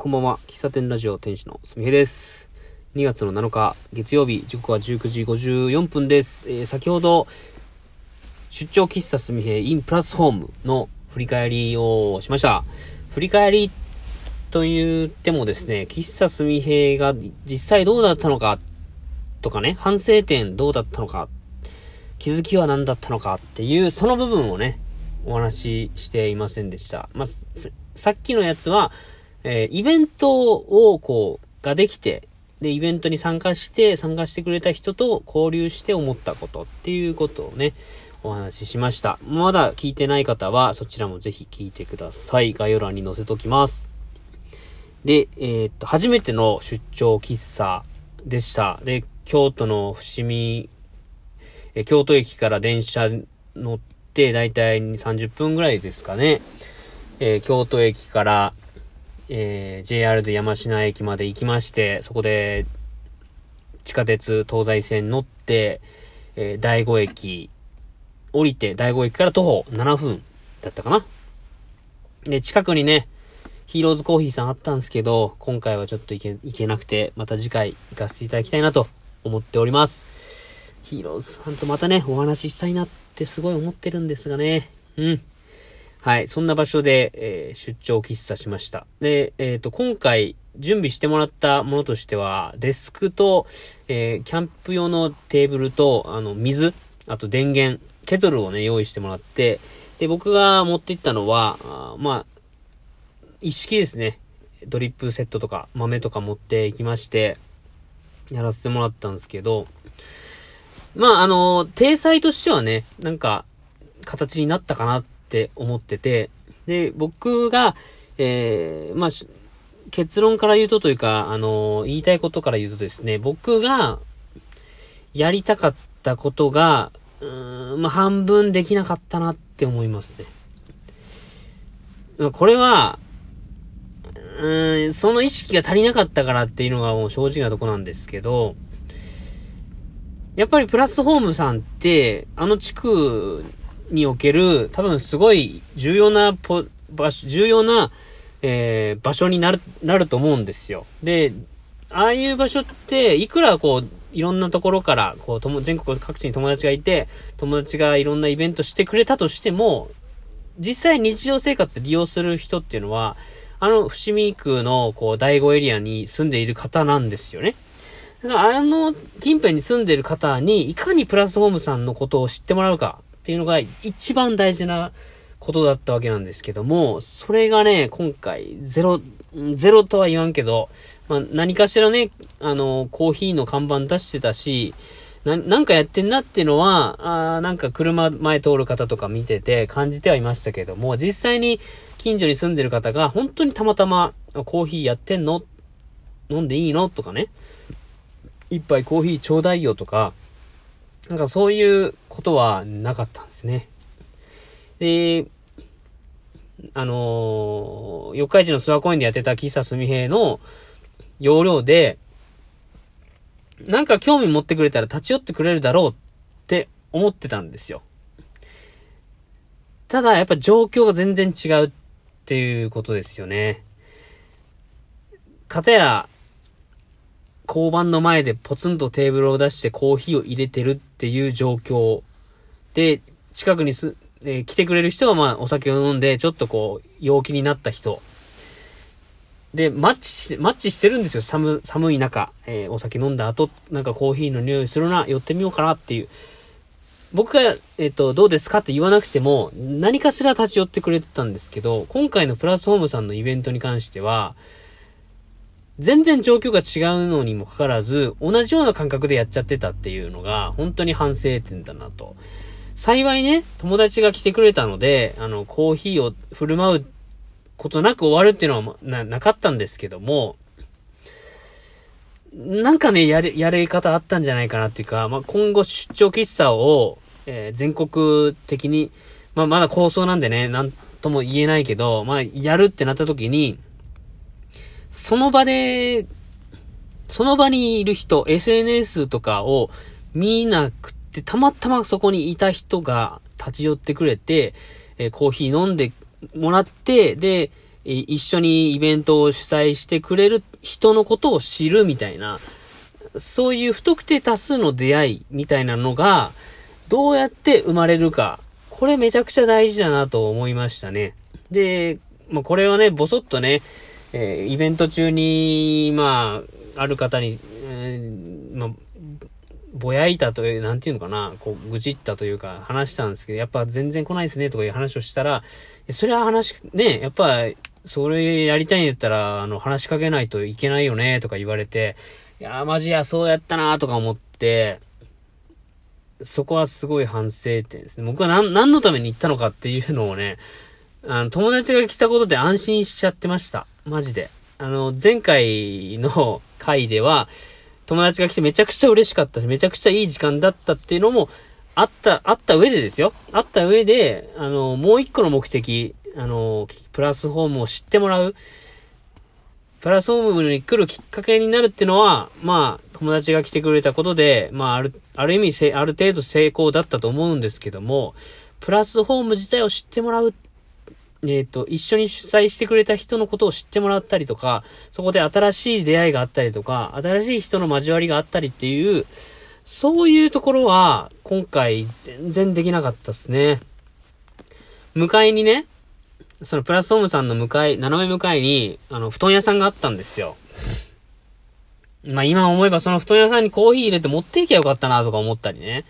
こんばんは。喫茶店ラジオ店主のすみへです。2月の7日、月曜日、時刻は19時54分です。えー、先ほど、出張喫茶すみへ in プラスホームの振り返りをしました。振り返りと言ってもですね、喫茶すみへが実際どうだったのかとかね、反省点どうだったのか、気づきは何だったのかっていう、その部分をね、お話ししていませんでした。まあ、さっきのやつは、えー、イベントを、こう、ができて、で、イベントに参加して、参加してくれた人と交流して思ったことっていうことをね、お話ししました。まだ聞いてない方は、そちらもぜひ聞いてください。概要欄に載せときます。で、えー、っと、初めての出張喫茶でした。で、京都の伏見、え京都駅から電車乗って、だいたい30分ぐらいですかね。えー、京都駅から、えー、JR で山科駅まで行きまして、そこで、地下鉄東西線乗って、えー、第5駅、降りて、第5駅から徒歩7分だったかな。で、近くにね、ヒーローズコーヒーさんあったんですけど、今回はちょっと行け、行けなくて、また次回行かせていただきたいなと思っております。ヒーローズさんとまたね、お話ししたいなってすごい思ってるんですがね。うん。はい。そんな場所で、えー、出張喫茶しました。で、えっ、ー、と、今回、準備してもらったものとしては、デスクと、えー、キャンプ用のテーブルと、あの、水、あと電源、ケトルをね、用意してもらって、で、僕が持っていったのは、あまあ、一式ですね。ドリップセットとか、豆とか持っていきまして、やらせてもらったんですけど、まあ、あの、体裁としてはね、なんか、形になったかなっって思ってて、で、僕が、えー、まあ、結論から言うとというか、あのー、言いたいことから言うとですね、僕がやりたかったことが、うーん、まあ、半分できなかったなって思いますね。これは、うーん、その意識が足りなかったからっていうのがもう正直なとこなんですけど、やっぱりプラスホームさんって、あの地区における、多分すごい重要な、場所、重要な、えー、場所になる、なると思うんですよ。で、ああいう場所って、いくらこう、いろんなところから、こう、とも全国各地に友達がいて、友達がいろんなイベントしてくれたとしても、実際日常生活利用する人っていうのは、あの伏見区の、こう、第5エリアに住んでいる方なんですよね。だから、あの近辺に住んでいる方に、いかにプラスホームさんのことを知ってもらうか。っていうのが一番大事なことだったわけなんですけども、それがね、今回、ゼロ、ゼロとは言わんけど、まあ、何かしらね、あの、コーヒーの看板出してたし、な、なんかやってんなっていうのは、あなんか車前通る方とか見てて感じてはいましたけども、実際に近所に住んでる方が本当にたまたまコーヒーやってんの？飲んでいいの？とかね、一杯コーヒーちょうだいよとか、なんかそういうことはなかったんですね。で、あのー、四日市の諏訪公園でやってた喫茶すみへの要領で、なんか興味持ってくれたら立ち寄ってくれるだろうって思ってたんですよ。ただ、やっぱ状況が全然違うっていうことですよね。かたや、交番の前でポツンとテーブルを出してコーヒーを入れてるっていう状況で、近くにす、えー、来てくれる人はまあお酒を飲んで、ちょっとこう、陽気になった人。で、マッチし、マッチしてるんですよ。寒、寒い中。えー、お酒飲んだ後、なんかコーヒーの匂いするな、寄ってみようかなっていう。僕が、えっ、ー、と、どうですかって言わなくても、何かしら立ち寄ってくれてたんですけど、今回のプラスホームさんのイベントに関しては、全然状況が違うのにもかかわらず、同じような感覚でやっちゃってたっていうのが、本当に反省点だなと。幸いね、友達が来てくれたので、あの、コーヒーを振る舞うことなく終わるっていうのはな、なかったんですけども、なんかね、やれ、やり方あったんじゃないかなっていうか、まあ、今後出張喫茶を、えー、全国的に、まあ、まだ構想なんでね、なんとも言えないけど、まあ、やるってなった時に、その場で、その場にいる人、SNS とかを見なくて、たまたまそこにいた人が立ち寄ってくれて、え、コーヒー飲んでもらって、で、一緒にイベントを主催してくれる人のことを知るみたいな、そういう不特定多数の出会いみたいなのが、どうやって生まれるか。これめちゃくちゃ大事だなと思いましたね。で、まあ、これはね、ぼそっとね、えー、イベント中に、まあ、ある方に、えー、まあ、ぼやいたという、なんていうのかな、こう、愚痴ったというか、話したんですけど、やっぱ全然来ないですね、とかいう話をしたら、それは話、ね、やっぱ、それやりたいんだったら、あの、話しかけないといけないよね、とか言われて、いやマジや、そうやったな、とか思って、そこはすごい反省点ですね。僕は何、何のために行ったのかっていうのをね、あの、友達が来たことで安心しちゃってました。マジで。あの、前回の回では、友達が来てめちゃくちゃ嬉しかったし、めちゃくちゃいい時間だったっていうのも、あった、あった上でですよ。あった上で、あの、もう一個の目的、あの、プラスホームを知ってもらう。プラスホームに来るきっかけになるっていうのは、まあ、友達が来てくれたことで、まあ、ある、ある意味ある程度成功だったと思うんですけども、プラスホーム自体を知ってもらうえっ、ー、と、一緒に主催してくれた人のことを知ってもらったりとか、そこで新しい出会いがあったりとか、新しい人の交わりがあったりっていう、そういうところは、今回全然できなかったっすね。向かいにね、そのプラスホームさんの向かい、斜め向かいに、あの、布団屋さんがあったんですよ。まあ今思えばその布団屋さんにコーヒー入れて持っていけばよかったなとか思ったりね。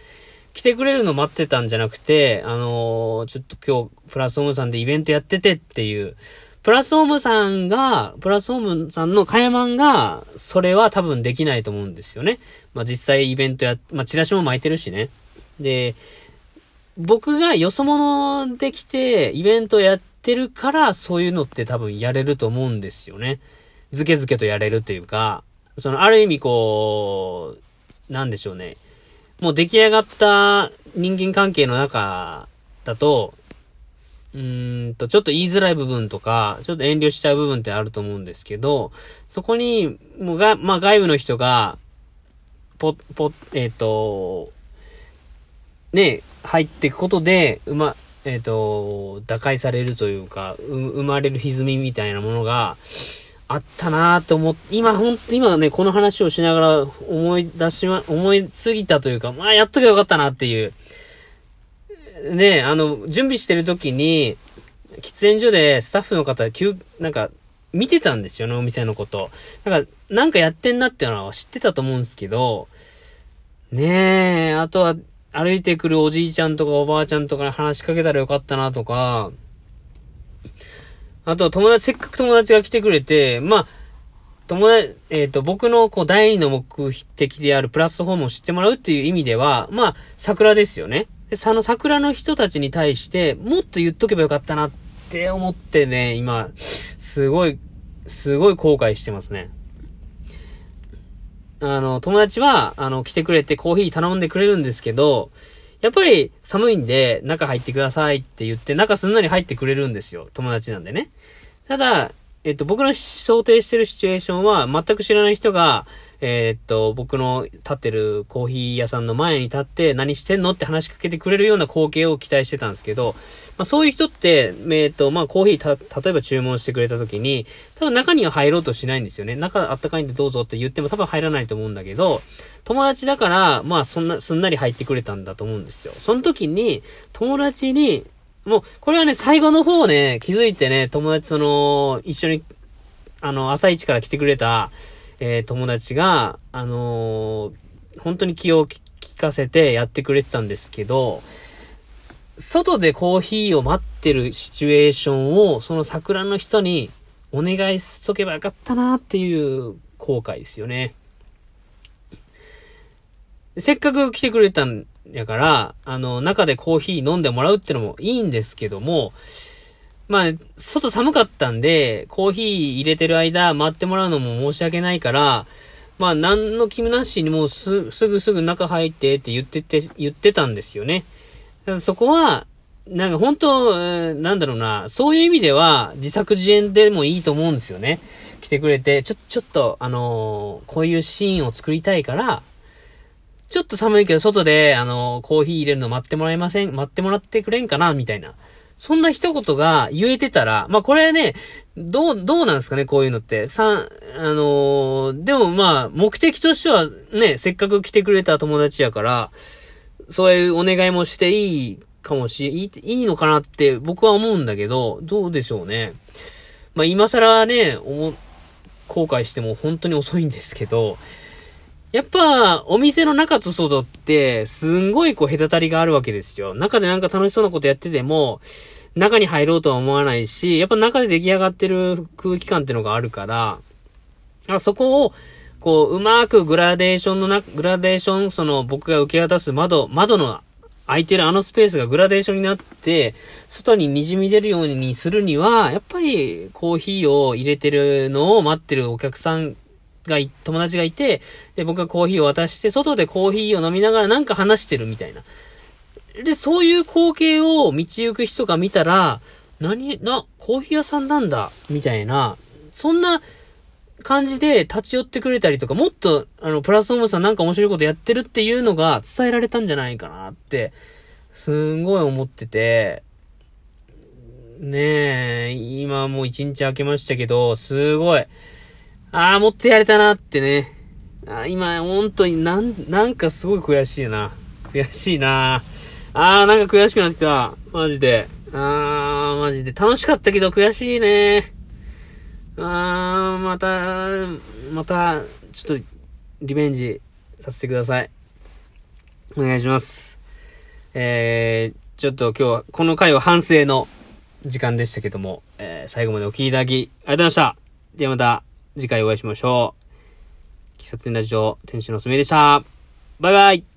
来てくれるの待ってたんじゃなくて、あのー、ちょっと今日、プラスホームさんでイベントやっててっていう、プラスホームさんが、プラスホームさんのカヤマンが、それは多分できないと思うんですよね。まあ実際イベントや、まあチラシも巻いてるしね。で、僕がよそ者で来て、イベントやってるから、そういうのって多分やれると思うんですよね。ずけずけとやれるというか、その、ある意味こう、なんでしょうね。もう出来上がった人間関係の中だと、うーんと、ちょっと言いづらい部分とか、ちょっと遠慮しちゃう部分ってあると思うんですけど、そこに、もうが、まあ外部の人が、ぽ、ぽ、えっ、ー、と、ね、入っていくことで、うま、えっ、ー、と、打開されるというか、う、生まれる歪みみたいなものが、あったなーって思って、今ほんと、今ね、この話をしながら思い出しま、思いすぎたというか、まあやっとけばよかったなっていう。ね、あの、準備してる時に、喫煙所でスタッフの方、急、なんか、見てたんですよね、お店のこと。だか、なんかやってんなっていうのは知ってたと思うんですけど、ねえ、あとは、歩いてくるおじいちゃんとかおばあちゃんとかに話しかけたらよかったなとか、あと、友達、せっかく友達が来てくれて、まあ、友達、えっ、ー、と、僕の、こう、第二の目的であるプラスホームを知ってもらうっていう意味では、まあ、桜ですよね。で、その桜の人たちに対して、もっと言っとけばよかったなって思ってね、今、すごい、すごい後悔してますね。あの、友達は、あの、来てくれてコーヒー頼んでくれるんですけど、やっぱり寒いんで中入ってくださいって言って中すんなり入ってくれるんですよ。友達なんでね。ただ、えっと、僕の想定してるシチュエーションは全く知らない人が、えー、っと、僕の立ってるコーヒー屋さんの前に立って何してんのって話しかけてくれるような光景を期待してたんですけど、まあそういう人って、えー、っと、まあコーヒーた、例えば注文してくれた時に、多分中には入ろうとしないんですよね。中あったかいんでどうぞって言っても多分入らないと思うんだけど、友達だから、まあそんな、すんなり入ってくれたんだと思うんですよ。その時に、友達に、もう、これはね、最後の方ね、気づいてね、友達その、一緒に、あの、朝一から来てくれた、えー、友達が、あのー、本当に気を利かせてやってくれてたんですけど、外でコーヒーを待ってるシチュエーションを、その桜の人にお願いしとけばよかったなっていう後悔ですよね。せっかく来てくれたんやから、あの、中でコーヒー飲んでもらうってのもいいんですけども、まあ、外寒かったんで、コーヒー入れてる間待ってもらうのも申し訳ないから、まあ、何の気もなしにもうす、すぐすぐ中入ってって言ってて、言ってたんですよね。そこは、なんか本当、なんだろうな、そういう意味では自作自演でもいいと思うんですよね。来てくれて、ちょ、ちょっと、あのー、こういうシーンを作りたいから、ちょっと寒いけど外で、あのー、コーヒー入れるの待ってもらえません待ってもらってくれんかなみたいな。そんな一言が言えてたら、まあこれね、どう、どうなんですかね、こういうのって。さ、あのー、でもまあ、目的としてはね、せっかく来てくれた友達やから、そういうお願いもしていいかもし、いい、いいのかなって僕は思うんだけど、どうでしょうね。まあ今更ね、思、後悔しても本当に遅いんですけど、やっぱ、お店の中と外って、すんごいこう隔たりがあるわけですよ。中でなんか楽しそうなことやってても、中に入ろうとは思わないし、やっぱ中で出来上がってる空気感ってのがあるから、そこを、こう、うまくグラデーションのな、グラデーション、その僕が受け渡す窓、窓の空いてるあのスペースがグラデーションになって、外に滲み出るようにするには、やっぱりコーヒーを入れてるのを待ってるお客さんが、友達がいて、で、僕がコーヒーを渡して、外でコーヒーを飲みながらなんか話してるみたいな。で、そういう光景を道行く人が見たら、何、な、コーヒー屋さんなんだ、みたいな、そんな感じで立ち寄ってくれたりとか、もっと、あの、プラスオムさんなんか面白いことやってるっていうのが伝えられたんじゃないかなって、すんごい思ってて、ねえ、今もう一日明けましたけど、すごい、ああ、もっとやれたなってね。あ今、本当になん、なんかすごい悔しいな。悔しいな。ああ、なんか悔しくなってきた。マジで。ああ、マジで。楽しかったけど悔しいね。ああ、また、また、ちょっと、リベンジさせてください。お願いします。えー、ちょっと今日は、この回は反省の時間でしたけども、えー、最後までお聴きいただき、ありがとうございました。ではまた、次回お会いしましょう。喫茶店ラジオ、店主のすめでした。バイバイ